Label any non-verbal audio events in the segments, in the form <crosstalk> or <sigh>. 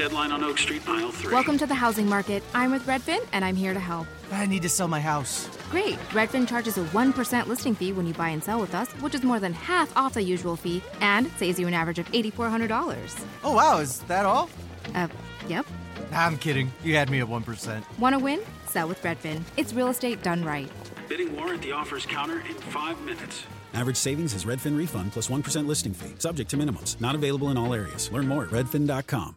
deadline on Oak Street, aisle three. Welcome to the housing market. I'm with Redfin, and I'm here to help. I need to sell my house. Great. Redfin charges a 1% listing fee when you buy and sell with us, which is more than half off the usual fee and saves you an average of $8,400. Oh, wow, is that all? Uh, yep. I'm kidding. You had me at 1%. Want to win? Sell with Redfin. It's real estate done right. Bidding war at the offers counter in five minutes. Average savings is Redfin refund plus 1 listing fee, subject to minimums. Not available in all areas. Learn more at redfin.com.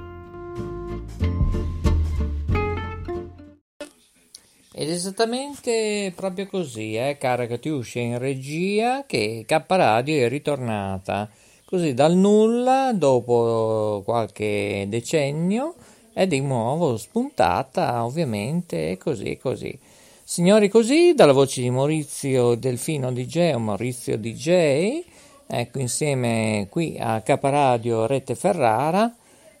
Ed esattamente proprio così, eh, cara Catiuscia in regia, che K Radio è ritornata così dal nulla dopo qualche decennio è di nuovo spuntata, ovviamente, così e così. Signori, così, dalla voce di Maurizio Delfino DJ o Maurizio DJ, ecco, insieme qui a Caparadio Rete Ferrara,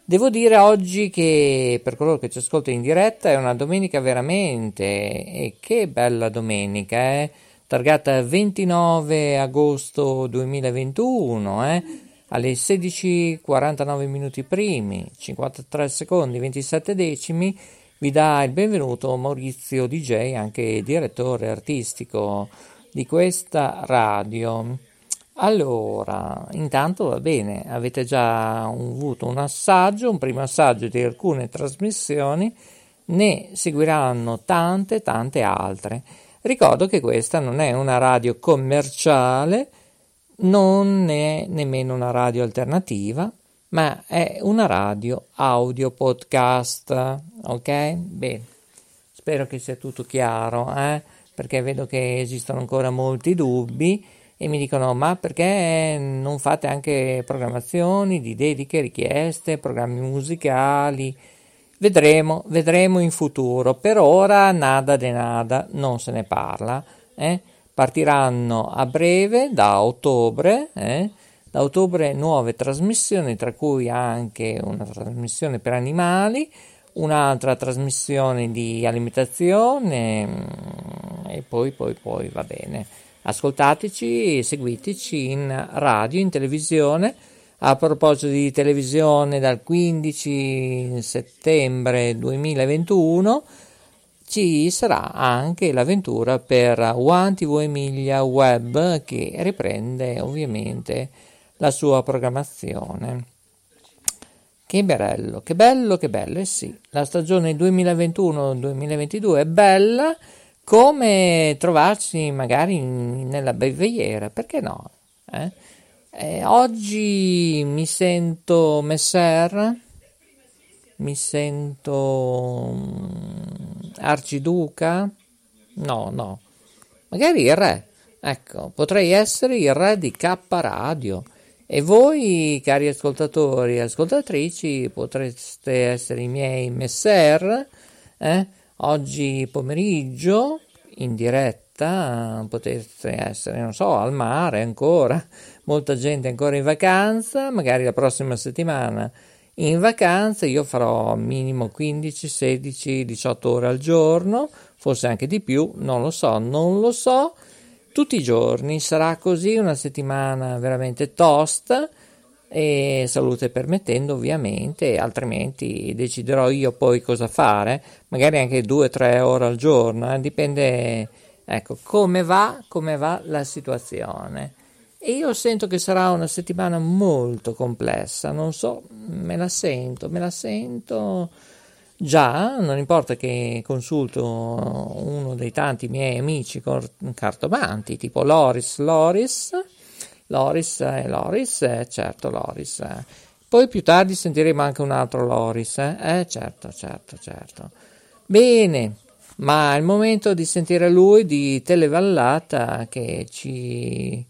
devo dire oggi che per coloro che ci ascoltano in diretta è una domenica veramente, e che bella domenica, eh? targata 29 agosto 2021, eh? alle 16.49 minuti primi, 53 secondi, 27 decimi, vi dà il benvenuto Maurizio DJ, anche direttore artistico di questa radio. Allora, intanto va bene, avete già avuto un assaggio, un primo assaggio di alcune trasmissioni, ne seguiranno tante, tante altre. Ricordo che questa non è una radio commerciale, non è nemmeno una radio alternativa, ma è una radio audio podcast. Ok? Bene, spero che sia tutto chiaro, eh? perché vedo che esistono ancora molti dubbi e mi dicono: Ma perché non fate anche programmazioni di dediche, richieste, programmi musicali? Vedremo, vedremo in futuro. Per ora nada de nada, non se ne parla. Eh? Partiranno a breve, da ottobre, eh? da ottobre nuove trasmissioni, tra cui anche una trasmissione per animali, un'altra trasmissione di alimentazione mm, e poi, poi, poi va bene. Ascoltateci, seguiteci in radio, in televisione. A proposito di televisione, dal 15 settembre 2021 ci sarà anche l'avventura per One TV Emilia Web che riprende ovviamente la sua programmazione. Che bello, che bello, che bello, eh sì, la stagione 2021-2022 è bella, come trovarsi magari in, nella beviera, perché no? Eh? Eh, oggi mi sento messer, mi sento arciduca? No, no. Magari il re. Ecco, potrei essere il re di K Radio. E voi, cari ascoltatori e ascoltatrici, potreste essere i miei messer. Eh? Oggi pomeriggio, in diretta, potete essere, non so, al mare ancora. Molta gente ancora in vacanza. Magari la prossima settimana in vacanza io farò minimo 15, 16, 18 ore al giorno, forse anche di più, non lo so, non lo so. Tutti i giorni sarà così una settimana veramente tosta e salute permettendo ovviamente, altrimenti deciderò io poi cosa fare, magari anche 2-3 ore al giorno, eh, dipende ecco come va, come va la situazione. e io sento che sarà una settimana molto complessa, non so, me la sento, me la sento già, non importa che consulto uno dei tanti miei amici cartomanti, tipo Loris Loris, Loris e eh, Loris, eh, certo Loris. Eh. Poi più tardi sentiremo anche un altro Loris, eh? eh certo, certo, certo. Bene, ma è il momento di sentire lui di Televallata che ci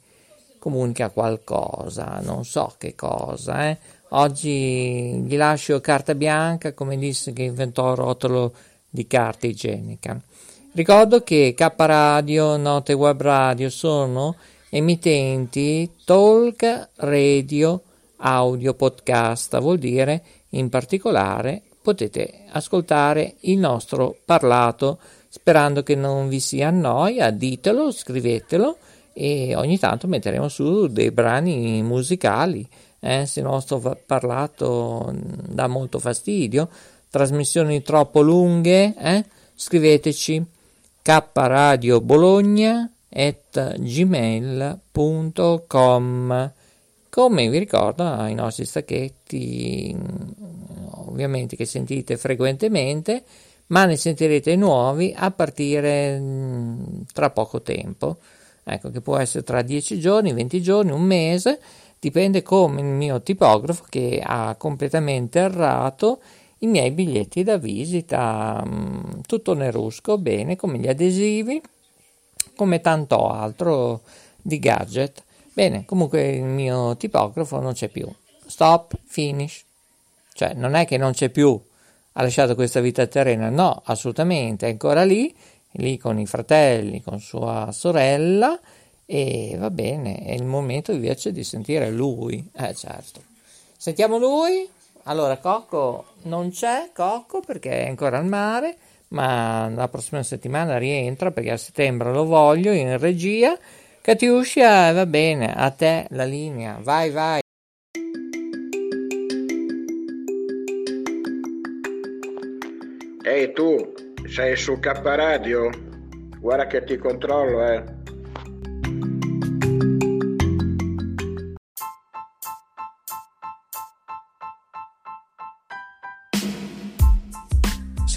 comunica qualcosa, non so che cosa. Eh. Oggi gli lascio carta bianca, come disse che inventò il rotolo di carta igienica. Ricordo che K Radio, Note Web Radio sono emittenti talk radio audio podcast, vuol dire in particolare potete ascoltare il nostro parlato sperando che non vi si annoia, ditelo, scrivetelo e ogni tanto metteremo su dei brani musicali. Eh, se il nostro parlato dà molto fastidio, trasmissioni troppo lunghe, eh, scriveteci kradiobologna at gmail.com come vi ricordo ai nostri stacchetti ovviamente che sentite frequentemente ma ne sentirete nuovi a partire tra poco tempo. Ecco che può essere tra 10 giorni, 20 giorni, un mese, dipende come il mio tipografo che ha completamente errato i miei biglietti da visita, mm, tutto nerusco, bene, come gli adesivi, come tanto altro di gadget. Bene, comunque il mio tipografo non c'è più. Stop, finish. Cioè, non è che non c'è più, ha lasciato questa vita terrena, no, assolutamente, è ancora lì lì con i fratelli, con sua sorella e va bene, è il momento invece di sentire lui. Eh certo. Sentiamo lui. Allora, Cocco non c'è, Cocco perché è ancora al mare, ma la prossima settimana rientra perché a settembre lo voglio in regia. Catiuscia, va bene, a te la linea, vai vai. Ehi tu, sei su K Radio? Guarda che ti controllo, eh.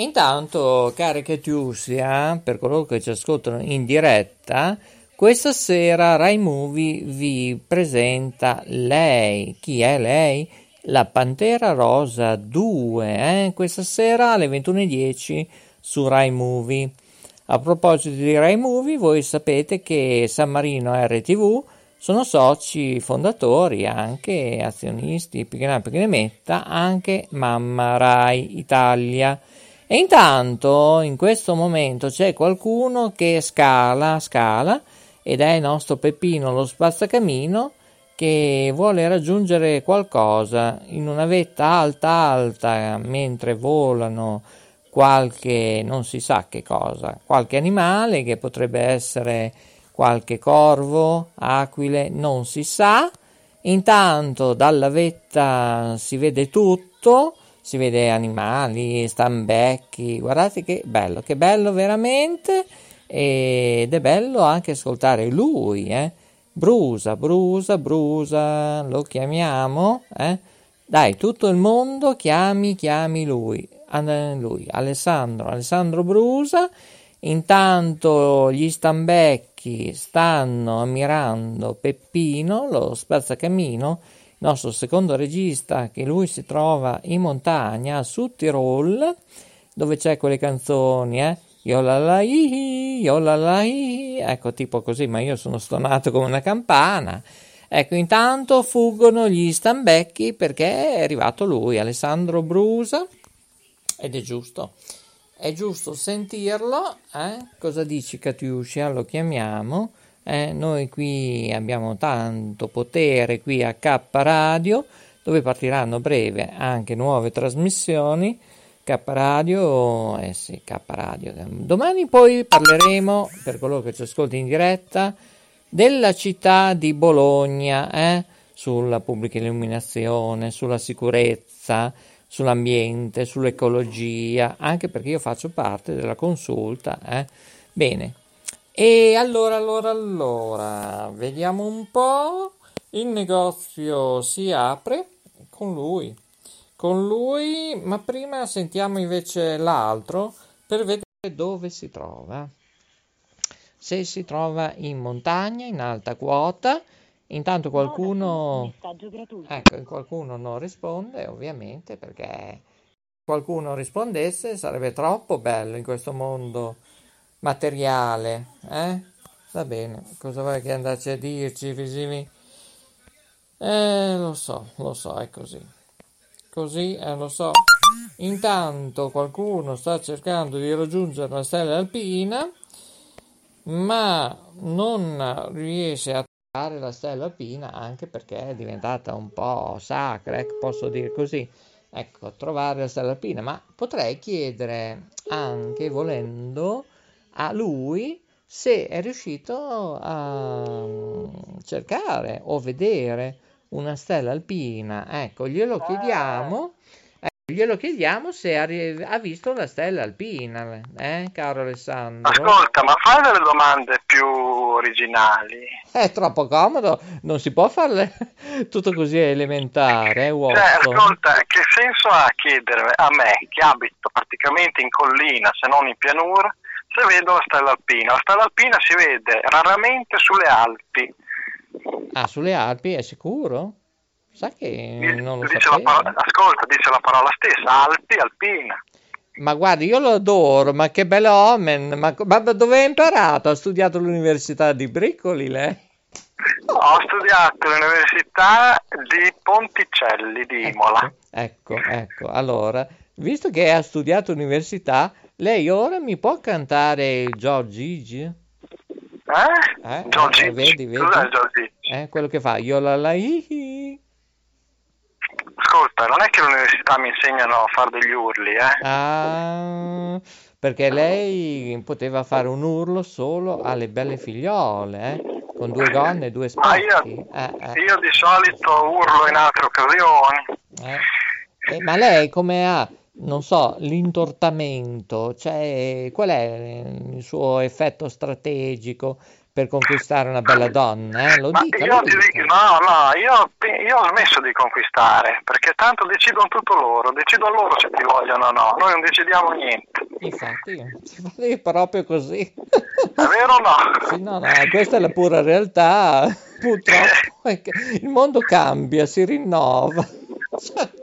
Intanto, care Catiusia, per coloro che ci ascoltano in diretta, questa sera Rai Movie vi presenta lei. Chi è lei? La Pantera Rosa 2, eh? questa sera alle 21.10 su Rai Movie. A proposito di Rai Movie, voi sapete che San Marino e RTV sono soci fondatori, anche azionisti, più che ne metta, anche Mamma Rai Italia. E intanto, in questo momento, c'è qualcuno che scala, scala, ed è il nostro Peppino, lo spazzacamino, che vuole raggiungere qualcosa in una vetta alta alta mentre volano qualche non si sa che cosa, qualche animale che potrebbe essere qualche corvo, aquile, non si sa. Intanto dalla vetta si vede tutto, si vede animali, stambecchi, guardate che bello, che bello veramente ed è bello anche ascoltare lui, eh? Brusa, brusa, brusa, lo chiamiamo, eh? Dai, tutto il mondo chiami, chiami lui lui, Alessandro, Alessandro Brusa. Intanto gli stambecchi stanno ammirando Peppino, lo spazzacamino, nostro secondo regista, che lui si trova in montagna, su Tirol, dove c'è quelle canzoni, eh? Yolalai, yolalai, ecco tipo così, ma io sono stonato come una campana. Ecco, intanto fuggono gli stambecchi perché è arrivato lui, Alessandro Brusa, ed è giusto. È giusto sentirlo, eh? cosa dici Katiuscia? Lo chiamiamo. Eh? Noi qui abbiamo tanto potere qui a K Radio, dove partiranno breve anche nuove trasmissioni. K Radio, eh sì, K Radio. Domani poi parleremo, per coloro che ci ascolti in diretta, della città di Bologna, eh? sulla pubblica illuminazione, sulla sicurezza, sull'ambiente, sull'ecologia, anche perché io faccio parte della consulta. Eh? Bene, e allora, allora, allora, vediamo un po'. Il negozio si apre con lui. Con lui, ma prima sentiamo invece l'altro per vedere dove si trova. Se si trova in montagna, in alta quota, intanto qualcuno... Ecco, qualcuno non risponde, ovviamente, perché qualcuno rispondesse sarebbe troppo bello in questo mondo materiale, eh? Va bene, cosa vuoi che andaci a dirci, Visimi? Eh, lo so, lo so, è così. Così, eh, lo so. Intanto qualcuno sta cercando di raggiungere la stella alpina, ma non riesce a trovare la stella alpina anche perché è diventata un po' sacra, ecco, posso dire così. Ecco, trovare la stella alpina, ma potrei chiedere anche volendo a lui se è riuscito a cercare o vedere una stella alpina. Ecco, glielo chiediamo. Ecco, glielo chiediamo se ha, ha, visto la stella alpina, eh, caro Alessandro. Ascolta, ma fai delle domande più originali. È troppo comodo, non si può farle <laughs> tutto così elementare, eh, Cioè, ascolta, che senso ha chiedere a me, che abito praticamente in collina, se non in pianura, se vedo la stella alpina. La stella alpina si vede raramente sulle Alpi. Ah, sulle Alpi è sicuro? Sa che non lo dice parola, Ascolta, dice la parola stessa, Alpi, Alpina. Ma guardi, io lo adoro, ma che bello omen, ma, ma dove hai imparato? Ha studiato all'università di Bricoli lei? Ho studiato all'università di Ponticelli di ecco, Imola. Ecco, ecco, allora, visto che ha studiato all'università, lei ora mi può cantare il Giorgigi? Eh? eh? Giorgigi? Eh, vedi, vedi? Cos'è Giorgigi? Eh, quello che fa io la la hi Ascolta, non è che all'università mi insegnano a fare degli urli, eh? Ah, perché lei poteva fare un urlo solo alle belle figliole, eh? Con due gonne e due specchi. Ah, io, eh, eh. io di solito urlo in altre occasioni. Eh. Eh, ma lei come ha non so, l'intortamento, cioè qual è il suo effetto strategico per conquistare una bella donna? Eh? Lo dica, io lo dica. Dico, no, no, io, io, ho smesso di conquistare, perché tanto decidono tutto loro, decidono loro se ti vogliono o no, noi non decidiamo niente. Infatti, è proprio così. È vero o no? Sì, no, no, questa è la pura realtà, purtroppo il mondo cambia, si rinnova. No,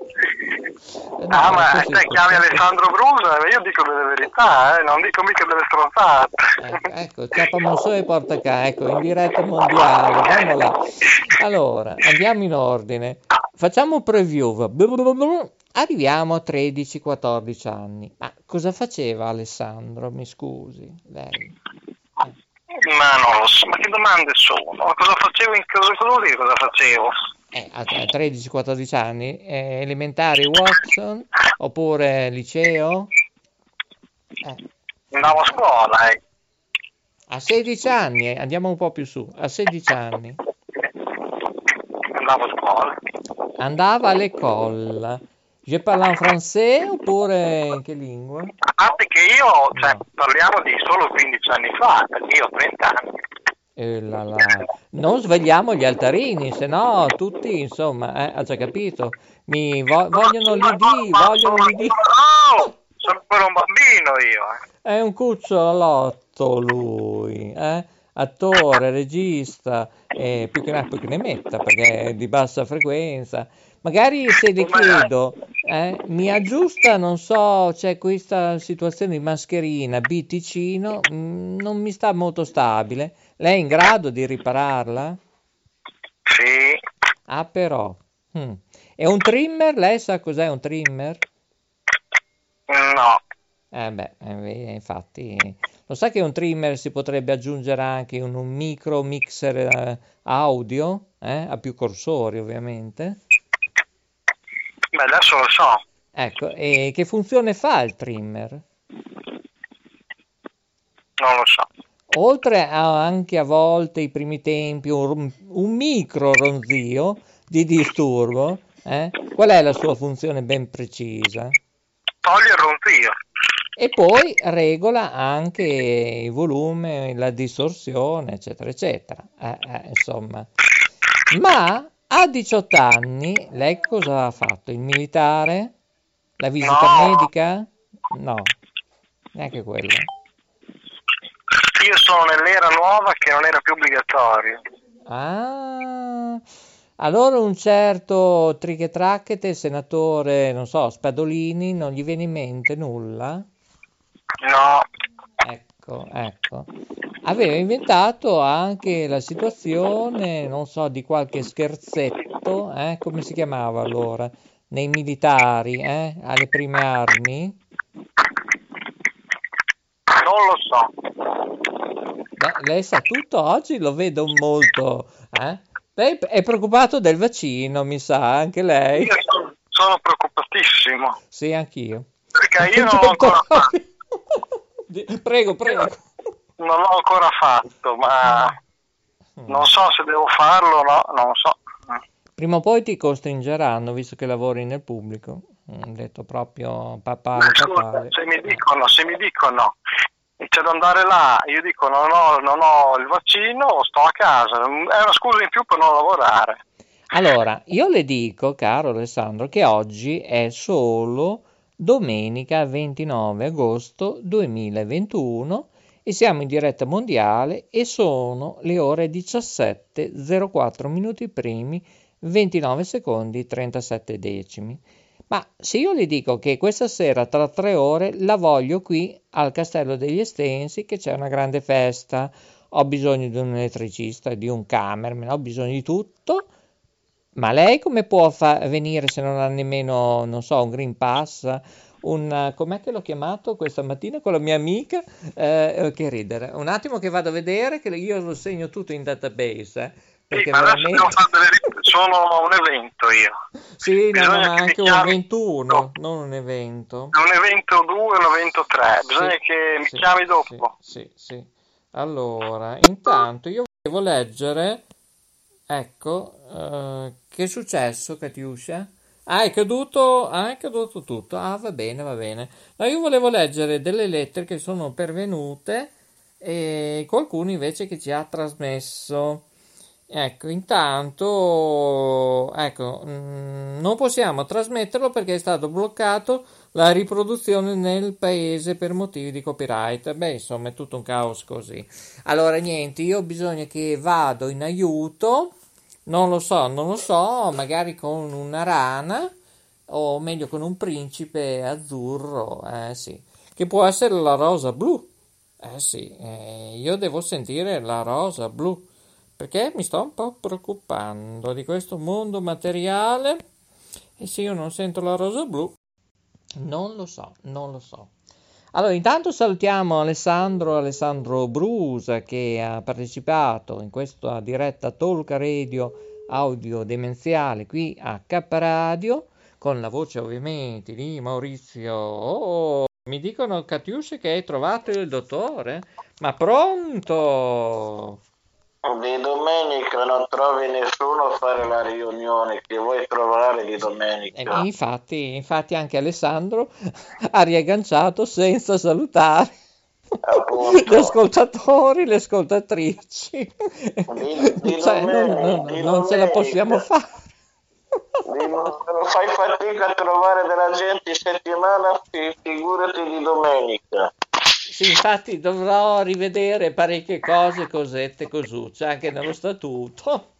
ah, ma te chiami Alessandro Brusa, io dico delle verità, eh, non dico mica delle stronzate. Ecco, ecco Chiappamonso e Portaca, ecco, in diretta mondiale, andiamo Allora, andiamo in ordine. Facciamo un preview. Arriviamo a 13-14 anni. Ma cosa faceva Alessandro, mi scusi, lei? Ma non lo so, ma che domande sono? Cosa facevo in cosa, cosa vuol dire cosa facevo? Eh, a 13-14 anni, eh, elementari Watson oppure liceo? Eh. Andavo a scuola, eh. A 16 anni, eh, andiamo un po' più su, a 16 anni. Andavo a scuola. Andava all'école. Je parle en français oppure in che lingua? Ah, perché io, cioè, no. parliamo di solo 15 anni fa, perché io ho 30 anni. Eh, la, la. Non svegliamo gli altarini, se no tutti, insomma, eh, ha già capito, mi vo- vogliono l'ID, vogliono l'ID. No, sono ancora un bambino io. Eh. È un cucciolotto lui, eh? attore, regista, eh, più, che ne, più che ne metta perché è di bassa frequenza. Magari se le chiedo, eh, mi aggiusta, non so, c'è questa situazione di mascherina, biticino, mh, mm, non mi sta molto stabile. Lei è in grado di ripararla? Sì. Ah, però. Mm. È un trimmer? Lei sa cos'è un trimmer? No. Eh beh, eh, infatti, lo sa che un trimmer si potrebbe aggiungere anche un, un micro mixer eh, audio, eh? a più corsori ovviamente? Beh, adesso lo so. Ecco, e che funzione fa il trimmer? Non lo so. Oltre a anche a volte i primi tempi un, un micro ronzio di disturbo, eh? qual è la sua funzione ben precisa? Toglie il ronzio. E poi regola anche il volume, la distorsione, eccetera, eccetera. Eh, eh, insomma. Ma a 18 anni, lei cosa ha fatto? Il militare? La visita No. medica? No, neanche quello. Io sono nell'era nuova che non era più obbligatorio. Ah, allora un certo trichetracchete, senatore, non so, Spadolini, non gli viene in mente nulla? No, Ecco, ecco. Aveva inventato anche la situazione, non so, di qualche scherzetto, eh? Come si chiamava allora? Nei militari, eh? Alle prime armi? non lo so. Lei sa tutto oggi, lo vedo molto, eh? Lei è preoccupato del vaccino, mi sa, anche lei? Io sono, sono preoccupatissimo Sì, anch'io. perché io non l'ho ancora fatto. <laughs> Prego, prego. Non l'ho ancora fatto, ma non so se devo farlo o no, non lo so. Prima o poi ti costringeranno, visto che lavori nel pubblico. Ho detto proprio Ma scusa, papale. se mi dicono, se mi dicono c'è da andare là, io dico non ho, non ho il vaccino, sto a casa, è una scusa in più per non lavorare. Allora, io le dico, caro Alessandro, che oggi è solo domenica 29 agosto 2021 e siamo in diretta mondiale e sono le ore 17.04 minuti primi 29 secondi 37 decimi. Ma se io le dico che questa sera tra tre ore la voglio qui al Castello degli Estensi, che c'è una grande festa, ho bisogno di un elettricista, di un cameraman, ho bisogno di tutto, ma lei come può fa- venire se non ha nemmeno, non so, un Green Pass? Un, com'è che l'ho chiamato questa mattina con la mia amica? Eh, che ridere. Un attimo che vado a vedere, che io lo segno tutto in database. eh, Sì, perché ma adesso veramente... devo fare delle sono un evento io. Sì, no, Bisogna ma che mi anche un chiami- 21, non un evento. Un evento 2 un evento 3, bisogna Sì, che mi sì, chiami dopo. Sì, sì, sì. Allora, intanto io volevo leggere, ecco, eh, che è successo, Katiuscia? Ah, è caduto, ah, è caduto tutto. Ah, va bene, va bene. No, io volevo leggere delle lettere che sono pervenute e qualcuno invece che ci ha trasmesso. Ecco, intanto, ecco, mm, non possiamo trasmetterlo perché è stato bloccato la riproduzione nel paese per motivi di copyright. Beh, insomma, è tutto un caos così. Allora, niente, io ho bisogno che vado in aiuto, non lo so, non lo so, magari con una rana o meglio con un principe azzurro, eh sì, che può essere la rosa blu. Eh sì, eh, io devo sentire la rosa blu perché mi sto un po' preoccupando di questo mondo materiale e se io non sento la rosa blu, non lo so, non lo so. Allora, intanto salutiamo Alessandro, Alessandro Brusa che ha partecipato in questa diretta talk radio audio demenziale qui a K Radio con la voce ovviamente di Maurizio. Oh, mi dicono Catiusce che hai trovato il dottore? Ma pronto? Di domenica non trovi nessuno a fare la riunione che vuoi trovare di domenica. E infatti, infatti anche Alessandro ha riagganciato senza salutare Appunto. <laughs> gli ascoltatori, le ascoltatrici. Di, di <laughs> Cioè, non, domenica, non- di non ce la possiamo fare. Non fai fatica a trovare della gente settimana, fi- figurati di domenica. Sì, infatti dovrò rivedere parecchie cose, cosette, cosucce, anche nello statuto.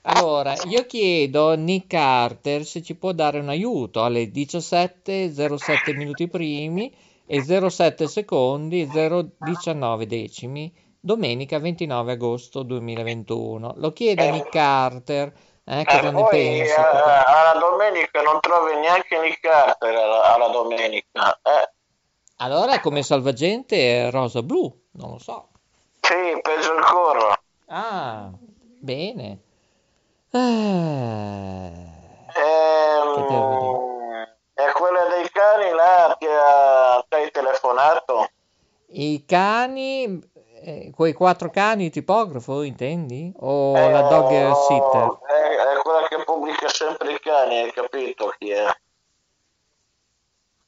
Allora, io chiedo a Nick Carter se ci può dare un aiuto alle 17.07 minuti primi e 07 secondi e 019 decimi, domenica 29 agosto 2021. Lo chiedo a Nick Carter, eh, cosa E ne eh, perché- alla domenica non trovi neanche Nick Carter alla, alla domenica. Eh, Allora, come salvagente è rosa blu, non lo so. sì, peggio ancora. Ah, bene. Eh, Ehm, e quella dei cani là ti hai telefonato? I cani, eh, quei quattro cani tipografo, intendi? O la dog Eh, sitter? È, è quella che pubblica sempre i cani, hai capito chi è?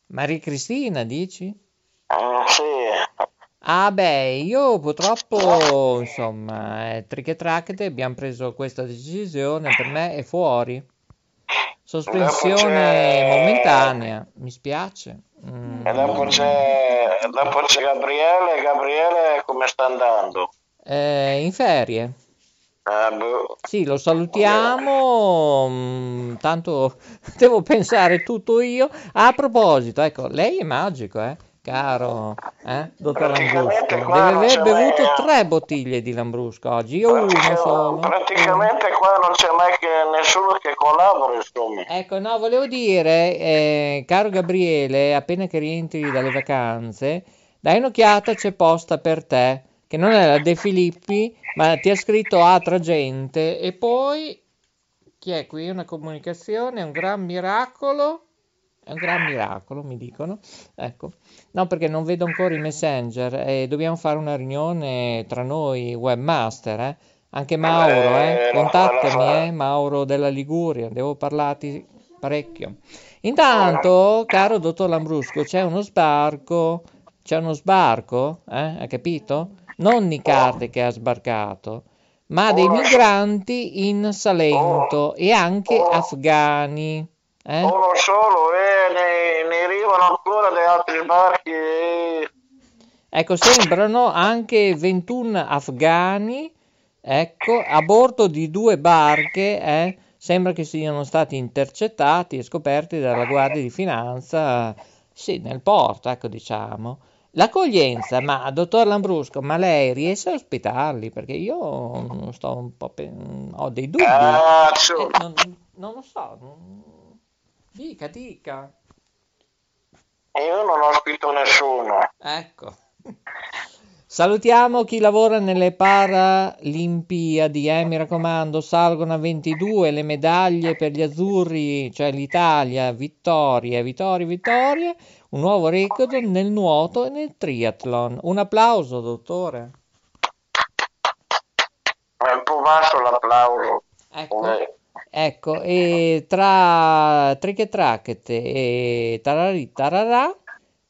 Maria Cristina, dici? Mm, sì, Ah beh, io purtroppo, insomma, eh, triche tracchete, abbiamo preso questa decisione, per me è fuori. Sospensione momentanea, mi spiace. Mm, e dopo c'è, dopo c'è Gabriele, Gabriele come sta andando? eh, in ferie. Ah, boh. Sì, lo salutiamo, mm, tanto <laughs> devo pensare tutto io. A proposito, ecco, lei è magico, eh? Caro, eh? Dottor Lambrusco, deve aver bevuto mai- tre bottiglie di Lambrusco oggi, io uno solo. praticamente qua non c'è mai che nessuno che collabora, insomma. Ecco, no, volevo dire, eh, caro Gabriele, appena che rientri dalle vacanze, dai un'occhiata, c'è posta per te, che non la De Filippi, ma ti ha scritto altra gente. E poi, chi è qui? Una comunicazione, è un gran miracolo. È un gran miracolo, mi dicono. Ecco, no, perché non vedo ancora i messenger e dobbiamo fare una riunione tra noi webmaster, eh. Anche Mauro, eh. Eh, lo Contattami, eh. Mauro della Liguria, devo parlarti parecchio. Intanto, caro dottor Lambrusco, c'è uno sbarco, c'è uno sbarco, eh? Hai capito? Non Nicarte che ha sbarcato, ma dei migranti in Salento e anche afghani. Eh? Uno solo, e ne, ne arrivano ancora degli altri sbarchi. e- Ecco, sembrano anche 21 afghani, ecco, a bordo di due barche, eh, sembra che siano stati intercettati e scoperti dalla Guardia di Finanza, sì, nel porto, ecco, diciamo. L'accoglienza, ma dottor Lambrusco, ma lei riesce a ospitarli? Perché io sto un po' pe- ho dei dubbi. Eh, non, non lo so. Dica, dica. Io non ospito nessuno. Ecco. Salutiamo chi lavora nelle Paralimpiadi, eh, mi raccomando, salgono a 22 le medaglie per gli azzurri, cioè l'Italia, vittorie, vittorie, vittorie, un nuovo record nel nuoto e nel triathlon. Un applauso, dottore. È un po' basso l'applauso. Ecco. Eh, Ecco, e tra triche tracchete e tarari tararà,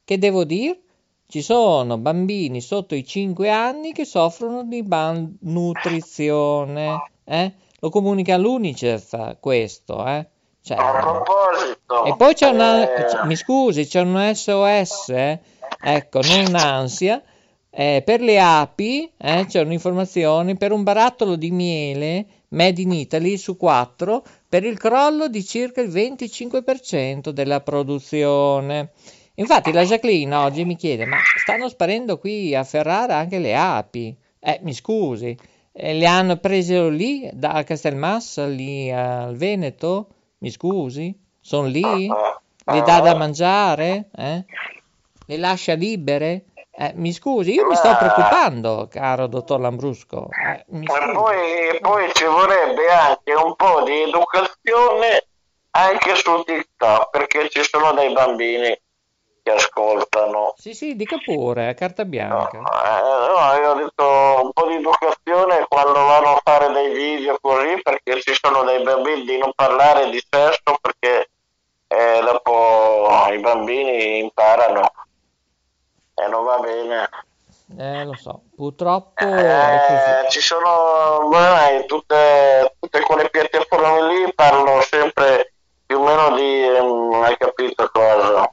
che devo dire? Ci sono bambini sotto i 5 anni che soffrono di malnutrizione, eh? Lo comunica l'UNICEF questo, eh? Cioè, a proposito. e poi c'è una, eh, mi scusi, c'è un SOS, eh? ecco, non ansia, eh, per le api, eh, c'è un'informazione per un barattolo di miele made in Italy su 4 per il crollo di circa il 25% della produzione. Infatti la Jacqueline oggi mi chiede, ma stanno sparendo qui a Ferrara anche le api? Eh, mi scusi, eh, le hanno prese lì, da a Castelmassa, lì al Veneto? Mi scusi? Sono lì? Le dà da mangiare? Eh? Le lascia libere? Eh, mi scusi, io mi sto preoccupando, caro dottor Lambrusco. Eh, poi, poi ci vorrebbe anche un po' di educazione anche su TikTok, perché ci sono dei bambini che ascoltano. Sì, sì, dica pure, a carta bianca. Eh, no, io ho detto un po' di educazione quando vanno a fare dei video così, perché ci sono dei bambini di non parlare di sesso, perché eh, dopo i bambini imparano e non va bene. Eh, lo so, purtroppo. Eh, ci sono ormai tutte, tutte quelle piattaforme lì parlano sempre più o meno di ehm, hai capito cosa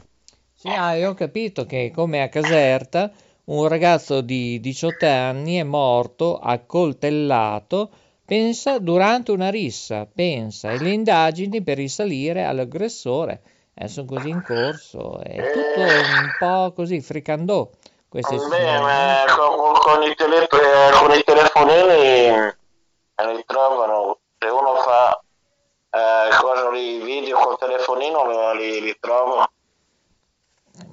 Sì, ah, io ho capito che come a Caserta un ragazzo di 18 anni è morto accoltellato, pensa, durante una rissa, pensa, e le indagini per risalire all'aggressore eh, sono così in corso, è tutto un po' così fricandò queste ma con, con i tele- con i telefonini eh, li trovano se uno fa eh, cosa lì, video col telefonino li, li trova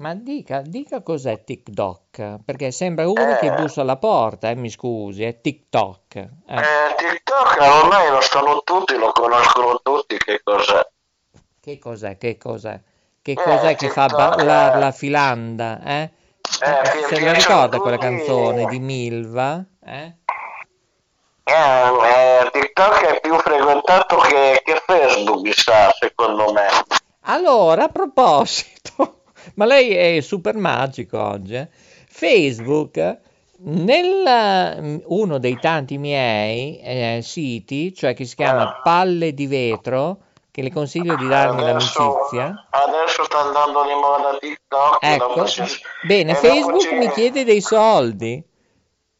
Ma dica, dica cos'è TikTok, perché sembra uno che Eh. bussa alla porta, eh, mi scusi, è TikTok. eh. Eh, TikTok ormai lo sanno tutti, lo conoscono tutti che cos'è. Che cos'è? Che cos'è? Che Eh, cos'è che fa TikTok, ballare eh. la filanda? Eh? Eh, Se la ricorda quella canzone di Milva? Eh? TikTok è più frequentato che, che Facebook, sa, secondo me. Allora, a proposito, ma lei è super magico oggi. eh? Facebook, nel mm, uno dei tanti miei eh, siti, cioè che si chiama Palle di Vetro, che le consiglio di darmi Adesso, l'amicizia. adesso sta andando di moda TikTok. Ecco, bene, Facebook mi chiede dei soldi.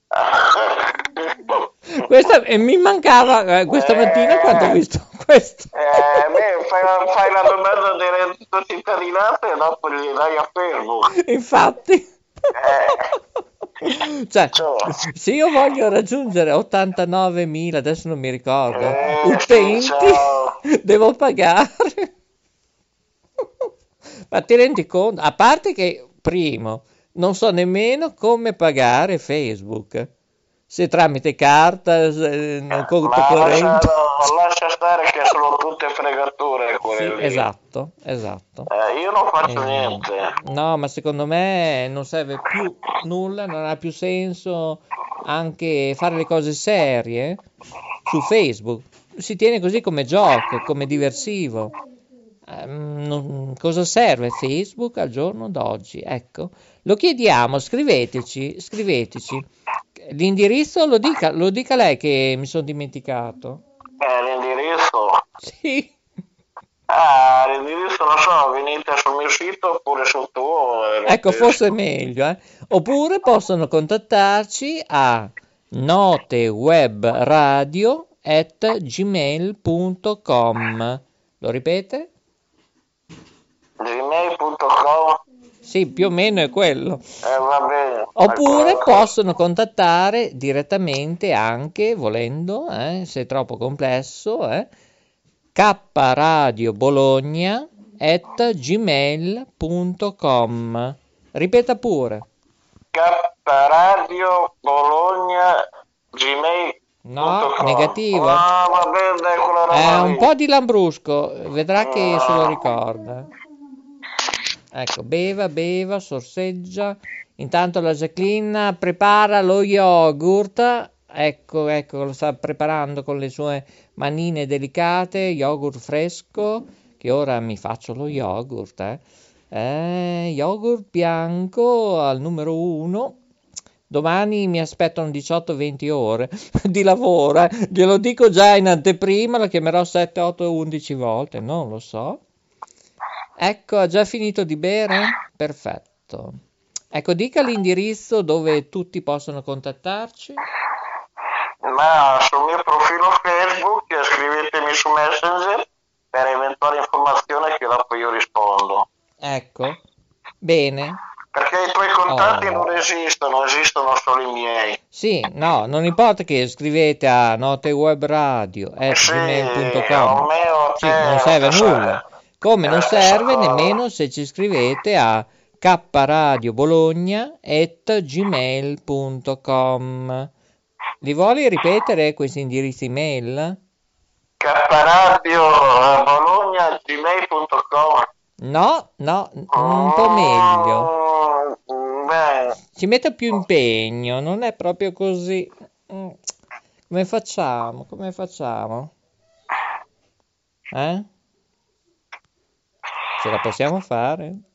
<laughs> Questa, e mi mancava eh, questa mattina quando ho visto questo. Eh, fai, la, fai la domanda di reddito cittadinanza e dopo gli dai a Facebook. Infatti, Eh, cioè, se io voglio raggiungere 89.000, adesso non mi ricordo, Eh, utenti, ciao. devo pagare. Ma ti rendi conto? A parte che, primo, non so nemmeno come pagare Facebook. Se tramite carta, se- conto ma corrente. lascia, lascia stare che sono tutte fregature Sì, quelle lì. esatto, esatto. Eh, io non faccio Eh, niente. No, ma secondo me non serve più nulla, non ha più senso anche fare le cose serie su Facebook. Si tiene così come gioco, come diversivo. Ehm, non- cosa serve Facebook al giorno d'oggi? Ecco, lo chiediamo, scriveteci, scriveteci. L'indirizzo lo dica, lo dica lei che mi sono dimenticato. Eh, l'indirizzo? Sì. Ah, l'indirizzo lo so, venite sul mio sito oppure sul tuo. eh, Ecco, forse è meglio, eh. Oppure possono contattarci a notewebradio@gmail.com. Lo ripete? gmail.com Sì, più o meno è quello. eh. Oppure possono contattare direttamente anche, volendo, eh, se è troppo complesso, eh, kradiobologna@gmail.com. Ripeta pure. Radio Bologna Gmail. No, negativo. Ah, va bene, dai, quella roba È un po' di lambrusco, vedrà che se lo ricorda. Ecco, beva, beva, sorseggia. Intanto la Jacqueline prepara lo yogurt. Ecco, ecco, lo sta preparando con le sue manine delicate, yogurt fresco, che ora mi faccio lo yogurt, eh. Eh, yogurt bianco al numero 1. Domani mi aspettano 18-20 ore <laughs> di lavoro, eh. glielo dico già in anteprima, la chiamerò 7, 8, 11 volte, non lo so. Ecco, ha già finito di bere? Perfetto. Ecco, dica l'indirizzo dove tutti possono contattarci. Ma sul mio profilo Facebook scrivetemi su Messenger per eventuali informazioni che dopo io rispondo. Ecco, bene. Perché i tuoi contatti Oh. non esistono, esistono solo i miei. Sì, no, non importa che scrivete a notewebradio.gmail.com. Sì, Sì, non serve a nulla. Come non eh, serve nemmeno se ci scrivete a kradiobologna.gmail.com. Li vuole ripetere questi indirizzi email? Kradio eh, Bologna gmail.com No, no, un po' meglio. Mm, beh, Ci metta più impegno, non è proprio così. Mm. Come facciamo? Come facciamo? Eh? Ce la possiamo fare?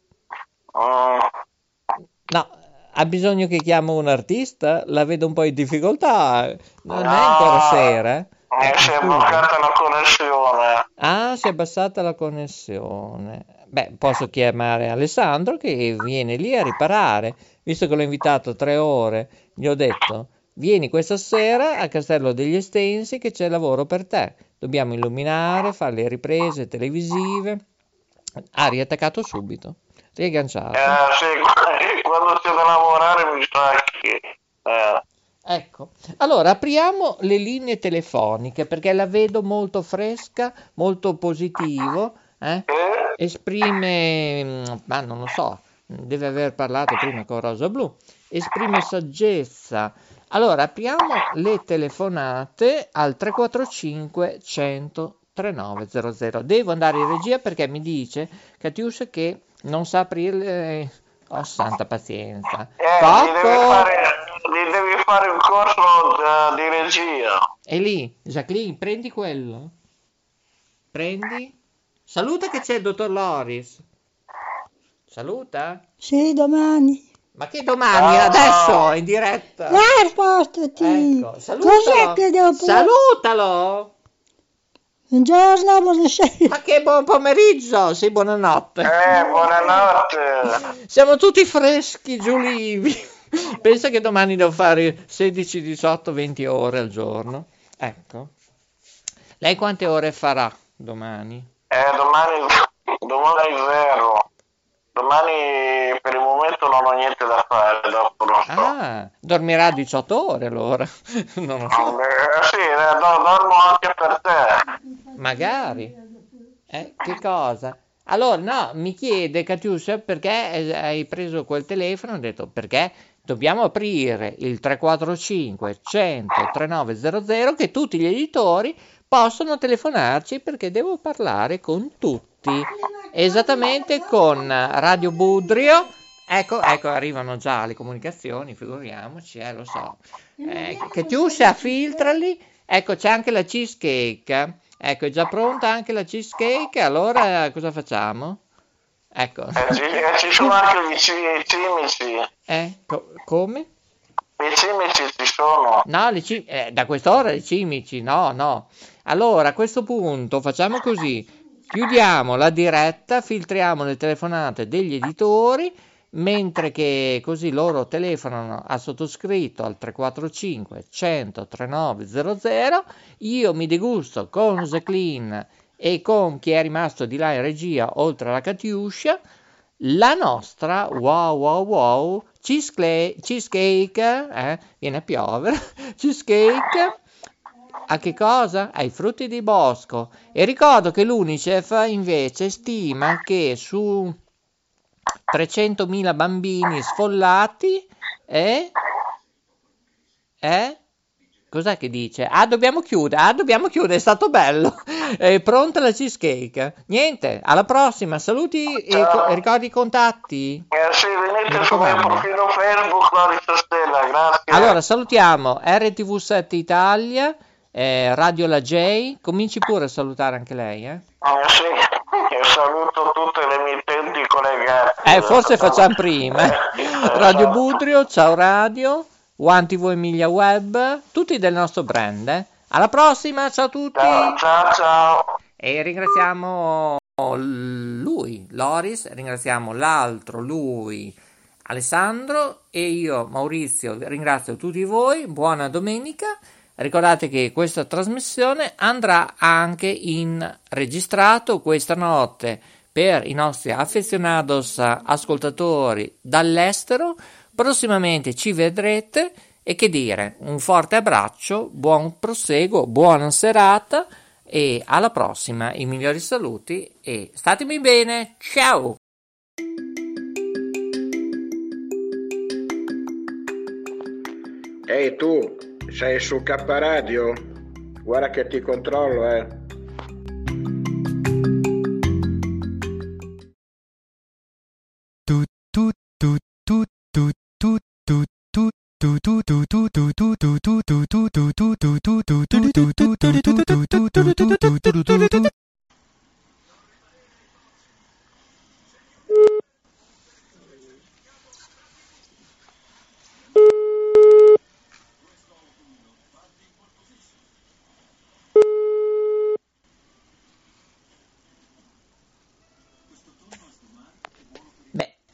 No, ha bisogno che chiamo un artista? La vedo un po' in difficoltà. Non è ancora sera. eh? mi Ecco, si è bloccata la connessione. Ah, si è abbassata la connessione. Beh, posso chiamare Alessandro che viene lì a riparare. Visto che l'ho invitato tre ore, gli ho detto: Vieni questa sera a Castello degli Estensi che c'è lavoro per te. Dobbiamo illuminare, fare le riprese televisive. Ha riattaccato subito, riagganciato. Eh, sì, <laughs> quando c'è da lavorare mi sa che... eh, Ecco, allora apriamo le linee telefoniche perché la vedo molto fresca, molto positivo, eh? esprime, mm, ma non lo so, deve aver parlato prima con Rosa Blu, esprime saggezza. Allora apriamo le telefonate al 345 100 3900. Devo andare in regia perché mi dice Catiuscia che non sa aprire. Oh, santa pazienza. Eh, gli devi, fare, gli devi fare un corso eh, di regia. E lì, Jacqueline, prendi quello. Prendi. Saluta che c'è il dottor Loris. Saluta. Sì, domani. Ma che domani? Ah. Adesso, in diretta. Dai, spostati. Ecco, salutalo. Cos'è che devo Salutalo. Buongiorno, buonasera. Ma che buon pomeriggio, sì, buonanotte. Eh, buonanotte. Siamo tutti freschi, giulivi. Pensa che domani devo fare 16, 18, 20 ore al giorno. Ecco. Lei quante ore farà domani? Eh, domani, domani è zero. Domani per il momento non ho niente da fare, dopo lo so. Ah, dormirà 18 ore allora. <laughs> Non lo so. Eh, sì, eh, do- dormo anche per te. Magari. Eh, che cosa? Allora, no, mi chiede Catiuscia perché hai preso quel telefono, ho detto perché dobbiamo aprire il 345 100 3900 che tutti gli editori possono telefonarci perché devo parlare con tutti. Esattamente con Radio Budrio. Ecco, ecco, arrivano già le comunicazioni, figuriamoci, eh, lo so. Eh, Catiuscia, filtrali. Ecco, c'è anche la cheesecake. Ecco, è già pronta anche la cheesecake. Allora, cosa facciamo? Ecco. Eh, ci, eh, ci sono anche i, ci- i cimici. Eh, co- come? I cimici ci sono. No, le ci- eh, da quest'ora i cimici, no, no. Allora, a questo punto facciamo così. Chiudiamo la diretta, filtriamo le telefonate degli editori, mentre che così loro telefonano al sottoscritto al 345 100 3900. Io mi degusto con Jacqueline e con chi è rimasto di là in regia, oltre alla Catiuscia, la nostra wow wow wow cheesecla- cheesecake, eh, viene a piovere, <laughs> cheesecake a che cosa? Ai frutti di bosco. E ricordo che l'UNICEF invece stima che su 300.000 bambini sfollati eh, eh, Cos'è che dice? Ah, dobbiamo chiudere. Ah, dobbiamo chiudere. È stato bello. <laughs> È pronta la cheesecake. Niente, alla prossima. Saluti e co- ricordi i contatti. Eh, sì, venite sul mio profilo Facebook, Stella, grazie. Allora, salutiamo RTV7 Italia, eh, Radio La J. Cominci pure a salutare anche lei, eh? Eh, sì, e saluto tutte le mie emittenti collegate. Eh, forse facciamo prima. eh. Radio Budrio, ciao Radio, One TV Emilia Web, tutti del nostro brand. eh. Alla prossima, ciao a tutti. Ciao, ciao, ciao. E ringraziamo lui, Loris, ringraziamo l'altro, lui, Alessandro e io, Maurizio, ringrazio tutti voi, buona domenica. Ricordate che questa trasmissione andrà anche in registrato questa notte per i nostri affezionados ascoltatori dall'estero. Prossimamente ci vedrete e che dire, un forte abbraccio, buon proseguo, buona serata e alla prossima, i migliori saluti e statemi bene, ciao! Ehi tu, sei su K Radio? Guarda che ti controllo, eh. Beh,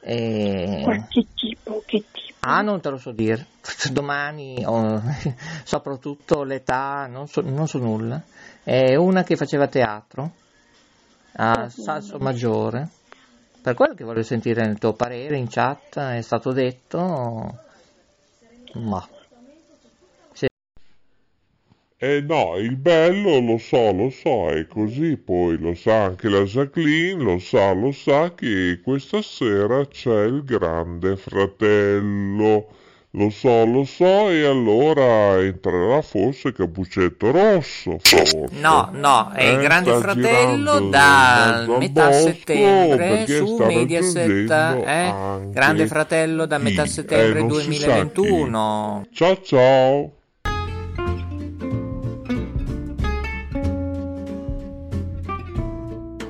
E... Qualche tipo, che tipo? Ah, non te lo so dire. <laughs> Domani, oh, <laughs> soprattutto l'età, non so, non so nulla. È una che faceva teatro a Salso Maggiore. Per quello che voglio sentire il tuo parere in chat, è stato detto... Ma... Eh no, il bello lo so, lo so, è così, poi lo sa anche la Jacqueline, lo sa, lo sa che questa sera c'è il grande fratello. Lo so, lo so, e allora entrerà forse Cappuccetto Rosso, forse. No, no, è il Eh, Grande sta Fratello al metà bosco settembre su Mediaset, eh? Grande Fratello da metà chi? settembre Eh, non si sa chi. 2021. Ciao ciao.